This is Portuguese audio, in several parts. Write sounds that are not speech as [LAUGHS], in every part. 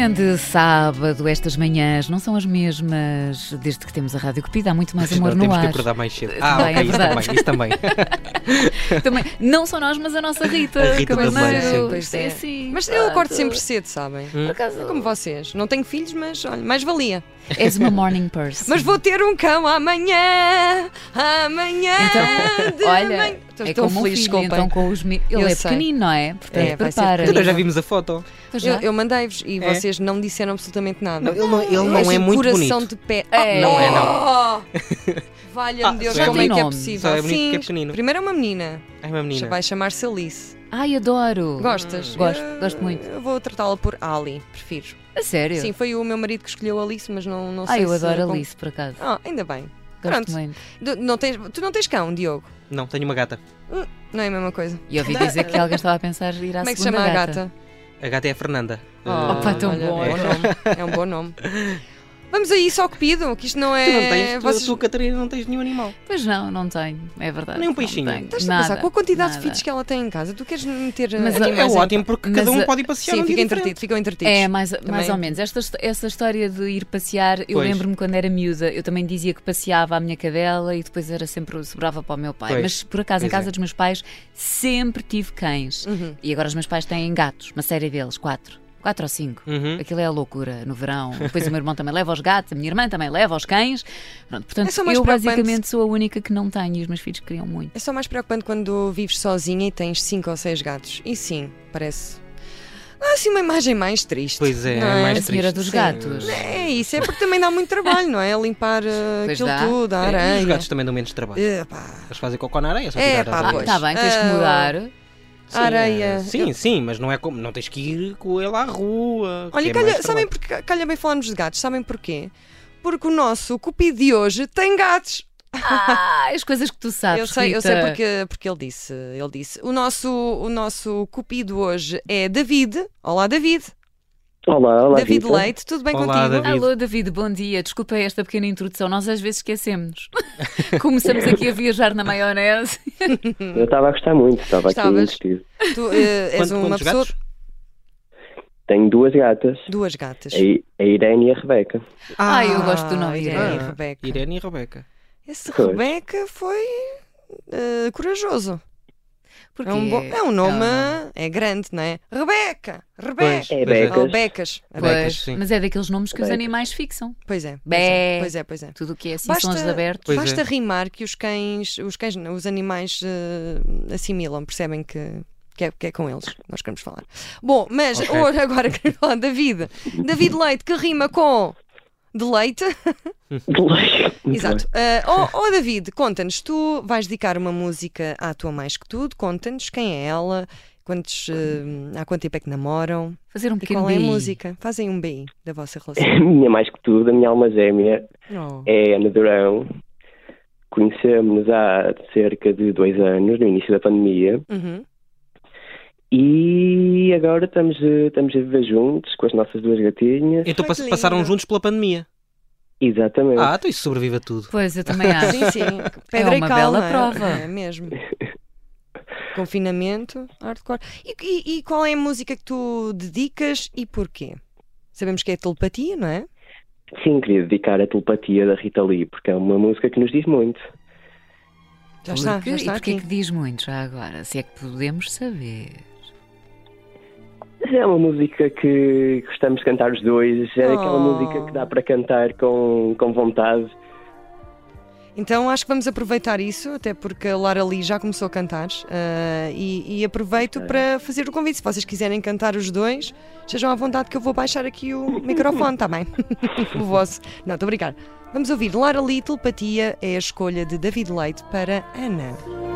Manhã de sábado, estas manhãs não são as mesmas desde que temos a Rádio Copida, há muito mais amor no temos ar. que acordar mais cedo. Ah, Também, ok, é isso verdade. também, isso também. [LAUGHS] Também, não só nós, mas a nossa Rita. A Rita Camarneiro. também, sim. Pois Sim, é. sim, Mas eu acordo sempre cedo, sabem? Hum. Por acaso, É como vocês. Não tenho filhos, mas olha, mais valia. és uma morning person. Mas vou ter um cão amanhã, amanhã. Então, de olha, manhã. Estou é tão como um feliz, filho, desculpem. então com os mi- Ele Eu é sei. pequenino, não é? Portanto, É, vai ser prepara. pequenino. Nós já vimos a foto. Eu, eu mandei-vos e É. vocês não disseram absolutamente nada. Não, ele não, ele Eu não é muito coração bonito. de pé. É. Não é, não. Valha-me Ah, Deus, é como é que é possível? Só é bonito Sim, porque é pequenino. primeiro é uma menina. É uma menina. Vai chamar-se Alice. Ai, adoro. Gostas? Gosto, Eu- gosto muito. Eu vou tratá-la por Ali, prefiro. A sério? Sim, foi o meu marido que escolheu Alice, mas não, não sei Ai, eu se... adoro com- Alice, por acaso. Ah, ainda bem. Gosto Pronto. muito. Du- Não tens, tu não tens cão, Diogo? Não, tenho uma gata. Não é a mesma coisa. E ouvi dizer que alguém estava a pensar em ir à Como é que se segunda chama a gata. A gata é a Fernanda. Oh, Eh, Opa, tão olha, bom. é um bom nome. É um bom nome. [LAUGHS] Vamos a isso ao cupido, que isto não é. Tu não tens, tu, vocês- tu, Catarina, não tens nenhum animal. Pois não, não tenho, é verdade. Nem um peixinho. Estás a pensar, com a quantidade nada. de filhos que ela tem em casa, tu queres meter Mas animais É em- ótimo porque Mas cada um a- pode ir passear Sim, um fica entretido, ficam entretidos. É, mais, mais ou menos. Esta, essa história de ir passear, eu lembro-me quando era miúda, eu também dizia que passeava a minha cadela e depois era sempre, sobrava para o meu pai. Pois. Mas por acaso, em Pois é. casa dos meus pais, sempre tive cães. Uhum. E agora os meus pais têm gatos, uma série deles, quatro. Quatro ou cinco. Uhum. Aquilo é a loucura no verão. Depois o meu irmão também leva os gatos, a minha irmã também leva os cães. Pronto, portanto, É eu preocupante. basicamente sou a única que não tenho e os meus filhos queriam muito. É só mais preocupante quando vives sozinha e tens cinco ou seis gatos. E sim, parece. Ah, assim, uma imagem mais triste. Pois é, não é mais A senhora triste. dos Sim. gatos. É isso, é porque também dá muito trabalho, não é? Limpar uh, Pois aquilo dá. tudo, a É, e areia. os gatos também dão menos trabalho. Eles fazem cocó na areia, só É, tirar pá, Ah, areia. está bem, tens que Ah, mudar. Sim, areia. é, Sim, sim, mas não é como. Não tens que ir com ele à rua. Olha, é calha, sabem porque calha bem falarmos de gatos? Sabem porquê? Porque o nosso cupido de hoje tem gatos. Ah, as coisas que tu [LAUGHS] sabes. eu sei, eu sei Rita. porque, porque ele disse. Ele disse. O nosso, o nosso cupido hoje é David. Olá, David. Olá, olá. David Rita. Leite, tudo bem Olá, contigo? David. Alô, David, bom dia. Desculpa esta pequena introdução. Nós às vezes esquecemos. [LAUGHS] Começamos aqui a viajar na maionese. [LAUGHS] Eu estava a gostar muito, estava aqui Estavas? investido. Tu eh, és uma quantos pessoa. gatos? Tenho duas gatas, Duas gatas. a, a Irene e a Rebeca. Ah, eu gosto do nome Irene Irene. e Rebeca. Irene e Rebeca. Esse Pois. Rebeca foi eh, corajoso. Porque É um, bo- é um nome, é grande, não é? Rebeca! Rebeca! Pois, É Becas. Ou Becas. Pois, mas é daqueles nomes que os Becas. animais fixam. Pois é. Pois Bé. é, pois é. Pois é. Tudo o que é assim, Basta- sons abertos. Pois Basta é. rimar que os cães, os cães, os animais eh, assimilam, percebem que, que, é, que é com eles que nós queremos falar. Bom, mas Ok. hoje [LAUGHS] agora quero falar de David. David Leite que rima com [LAUGHS] de leite. Muito Exato. Uh, oh, oh, David, conta-nos, tu vais dedicar uma música à tua mais que tudo, conta-nos quem é ela, quantos, uh, há quanto tempo é que namoram Fazer um e pequeno qual é a bi. música. Fazem um BI da vossa relação. [LAUGHS] A minha mais que tudo, a minha alma gêmea Oh. é Ana Durão. Conhecemos há cerca de dois anos, no início da pandemia, Uhum. E agora estamos, a- estamos a viver juntos com as nossas duas gatinhas. Então pass- passaram juntos pela pandemia. Exatamente. Ah, então isso sobrevive a tudo. Pois, eu também [LAUGHS] acho. Sim, sim. Pedra É uma e cal, bela é? prova. É mesmo. Confinamento, hardcore. E, e- e qual é a música que tu dedicas e porquê? Sabemos que é telepatia, não é? Sim, queria dedicar a telepatia da Rita Lee, porque é uma música que nos diz muito. Já está, Porque- já está e porquê que diz muito já agora? Se é que podemos saber. É uma música que gostamos de cantar os dois, é aquela Oh. música que dá para cantar com, com vontade. Então acho que vamos aproveitar isso, até porque a Lara Lee já começou a cantar ah, e, e aproveito para fazer o convite. Se vocês quiserem cantar os dois, sejam à vontade que eu vou baixar aqui o [LAUGHS] microfone, está bem? [LAUGHS] o vosso. Não, estou a brincar. Vamos ouvir Lara Lee, Telepatia é a escolha de David Leite para Ana.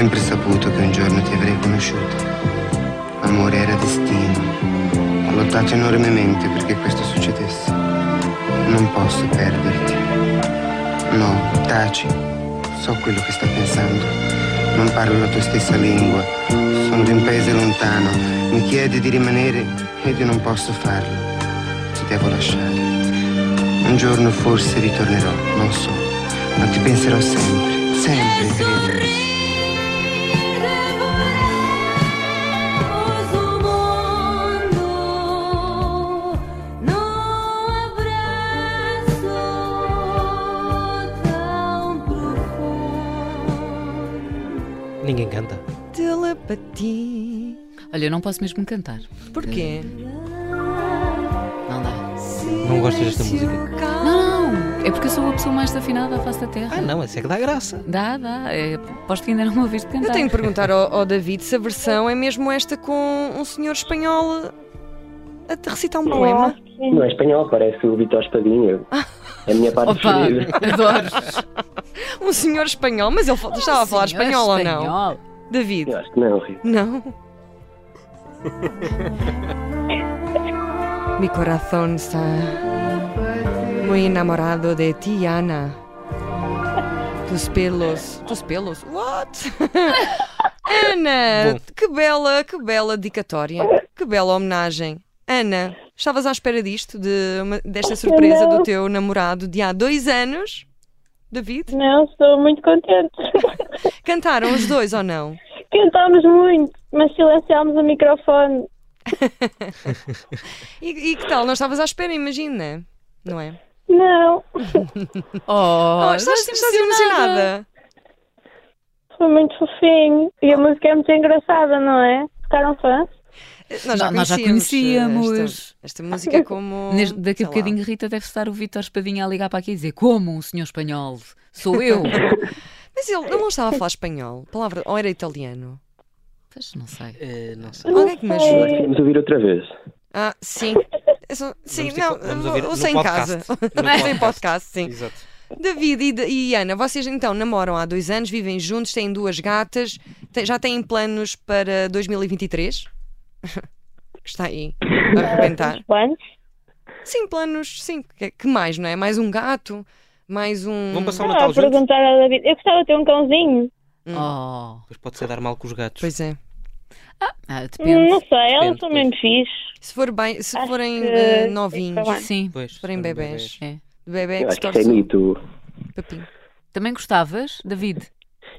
Sempre saputo che un giorno ti avrei conosciuta. Amore era destino. Ho lottato enormemente perché questo succedesse. Non posso perderti. No, taci. So quello che sta pensando. Non parlo la tua stessa lingua. Sono di un paese lontano. Mi chiedi di rimanere ed io non posso farlo. Ti devo lasciare. Un giorno forse ritornerò, non so. Ma ti penserò sempre, sempre, credimi. Eu não posso mesmo cantar. Porquê? Não dá. Não gostas desta música? Não, não. É porque eu sou a pessoa mais desafinada à face da Terra. Ah, não, essa é que dá graça. Dá, dá. É, aposto que ainda não me ouviste cantar. Eu tenho que perguntar ao, ao David se a versão é mesmo esta com um senhor espanhol a te recitar um poema. Não é espanhol, parece o Vitor Espadinha. É a minha parte Opa, preferida. adoro. Um senhor espanhol, mas ele fa- estava a falar Senhor espanhol, ou não? espanhol. David, Eu acho que não, Rita. não. Mi corazón está muy enamorado de ti, Ana. Tus pelos. Tus pelos? What? [LAUGHS] Ana, Bom. que bela, que bela dedicatória. Que bela homenagem. Ana, estavas à espera disto, de uma- desta surpresa do teu namorado de há dois anos? David? Não, estou muito contente. Cantaram os dois ou não? Cantámos muito, mas silenciámos o microfone. [LAUGHS] E, e que tal? Não estavas à espera, imagina, não é? Não, [LAUGHS] Oh, Oh, estás, estás emocionada? foi muito fofinho. E a música é muito engraçada, não é? Ficaram fãs? Nós já Não, nós já conhecíamos, conhecíamos. Esta, esta música é [LAUGHS] como. Neste- daqui a sei lá. bocadinho, Rita deve estar o Vítor Espadinha a ligar para aqui e dizer: Como um senhor espanhol? Sou eu. Mas ele ele não [LAUGHS] estava a falar espanhol, palavra, ou era italiano? pois não sei. Eh, não sei. Alguém que me ajude. Vamos ouvir outra vez. Ah, sim. Só- sim, Vamos ter não, sem podcast. casa. [LAUGHS] No Sem podcast, sim. Exato. David e, e Ana, vocês então namoram há dois anos, vivem juntos, têm duas gatas, Tem- já têm planos para 2023? que [LAUGHS] está aí a arrebentar. Os planos? Sim, planos, sim. Que mais, não é? Mais um gato, mais um. Vão passar o Ah, Natal juntos? perguntar ao David. Eu gostava de ter um cãozinho. Hum. Oh. Depois pode ser dar mal com os gatos. Pois é. Ah, Hum, depende. Não sei, elas são pois. mesmo fixe. Se, for bem, se Acho forem que- eh, novinhos, bem. Sim. Pois, forem são bebés. É. Eu que se acho que isso é mito. papinho. Também gostavas, David?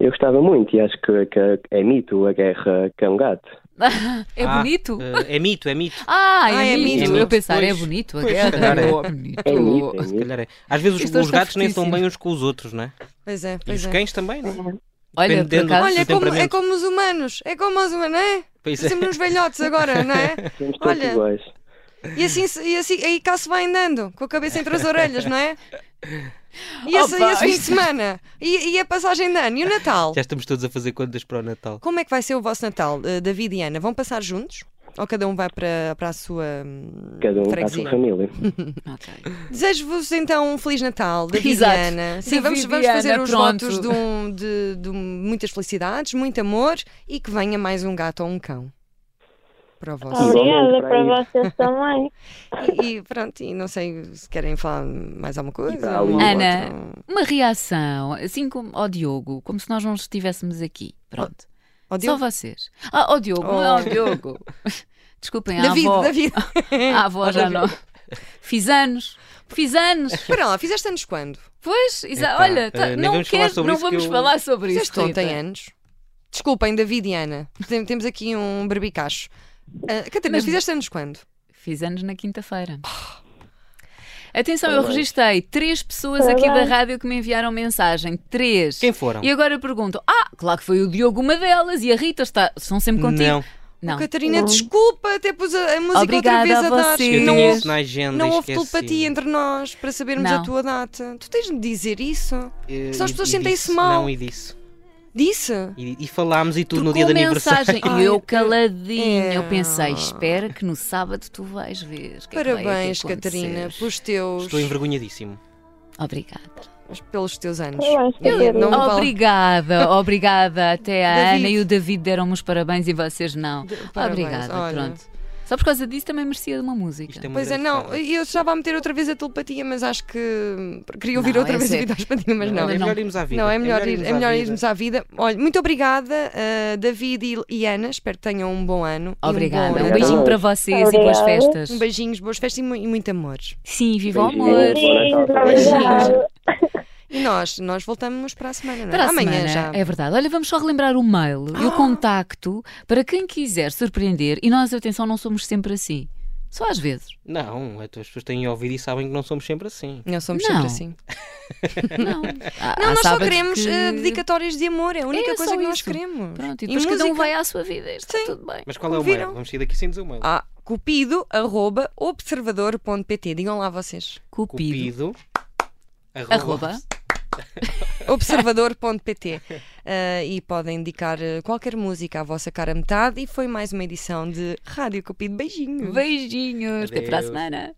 Eu gostava muito e acho que, que é mito a guerra cão-gato. [LAUGHS] É Ah, bonito? eh, é mito, é mito. Ah, é, Ah, é mito. mito. Eu pensar, é bonito. A Pois, guerra. se calhar é. Bonito. É mito, é mito. é. Às vezes os, os gatos nem estão fortíssimo. bem uns com os outros, não é? Pois é, E pois os é. cães também, não é? Olha, por Dependendo- acaso, Olha, é como, é como os humanos. É como os humanos, não é? Pois é. Sempre uns velhotes agora, não é? [LAUGHS] Somos todos Olha. iguais. E assim, e assim aí cá se vai andando, com a cabeça entre as orelhas, não é? [LAUGHS] E esse, Opa, esse fim de semana? E, e a passagem de ano? E o Natal? Já estamos todos a fazer contas para o Natal. Como é que vai ser o vosso Natal, eh, David e Ana? Vão passar juntos? Ou cada um vai para, para a sua hum, Cada um para a sua família. [LAUGHS] Ok. Desejo-vos então um Feliz Natal, David e Ana. Sim, vamos, vamos fazer os pronto. votos de, um- de- de muitas felicidades, muito amor e que venha mais um gato ou um cão. Para o vosso. Obrigada para vocês também. [LAUGHS] E, e pronto, e não sei se querem falar mais alguma coisa. um Ana. outro. Uma reação, assim como ao Diogo, como se nós não estivéssemos aqui. Pronto. Ó, Só Diogo. vocês. Ah, ao Diogo, não é Oh. Diogo. [LAUGHS] Desculpem, a David, avó. David. [LAUGHS] A avó já não. Fiz anos. Fiz anos. Espera lá, fizeste anos quando? Pois, Epá, olha, tá- nem não, vamos falar quero, sobre não vamos eu- falar sobre isso. Fizeste ontem anos. Desculpem, David e Ana. Tem- Temos aqui um berbicacho. Ah, Catarina, Mas- fizeste anos quando? Fiz anos na quinta-feira. [GASPS] Atenção, eu Parabéns. registrei três pessoas aqui da rádio que me enviaram mensagem. Três. Quem foram? E agora perguntam: Ah, claro que foi o Diogo uma delas e a Rita está. São sempre contigo. Não, Não. Catarina, desculpa, até pus a, a música Obrigada outra vez a a dar. eu Não houve, na agenda não houve telepatia entre nós para sabermos Não. a tua data. Tu tens de dizer isso. Eh, Senão as pessoas sentem-se mal. Não, e disse. Disse? E, e falámos e tudo no dia de aniversário. mensagem Ai, e eu caladinha. É. Eu pensei, espera que no sábado tu vais ver. que é que Parabéns. Catarina, pelos teus. Estou envergonhadíssimo. Obrigada. Mas pelos teus anos. Parabéns, Eu- Pedro. não- vale. Obrigada, [LAUGHS] obrigada. Até a David. Ana e o David deram-me os parabéns e vocês não. Parabéns, Obrigada, olha. pronto. Só por causa disso também merecia de uma música. É uma Pois é, não, fala. eu estava a meter outra vez a telepatia, mas acho que queria ouvir Não, outra é vez a sério. Vida aos Patinhos, mas não. é não. melhor irmos à vida. Não, é melhor, ir, irmos é à melhor vida. irmos à vida. Olha, muito obrigada, uh, David e, e Ana. Espero que tenham um bom ano. Obrigada. Um, Um beijinho para vocês e boas Obrigada. festas. Um beijinhos, boas festas e, mu- e muito amor. Sim, viva o Beijinhos. amor. Beijinhos, obrigada. E nós, nós voltamos para a semana, não é? Para a Amanhã semana, já. é verdade. Olha, vamos só relembrar o mail e o contacto para quem quiser surpreender. E nós, atenção, não somos sempre assim. Só às vezes. Não, as pessoas têm ouvido e sabem que não somos sempre assim. Nós somos Não. sempre assim. [LAUGHS] Não. Há- Não, há nós só sábados queremos que- eh, dedicatórias de amor. É a única É, coisa só que nós isso. queremos. Pronto, e E depois cada um música? vai à sua vida. Está Sim. tudo bem. Mas qual é o Ouviram? mail? Vamos sair daqui sem dizer o mail. Ah, cupido, arroba, observador.pt. Digam lá vocês. Cupido. Cupido. Arroba. [LAUGHS] observador.pt Ah, e podem indicar eh, qualquer música à vossa cara metade e foi mais uma edição de Rádio Cupido. Beijinhos! Beijinhos. Até para a Adeus. semana.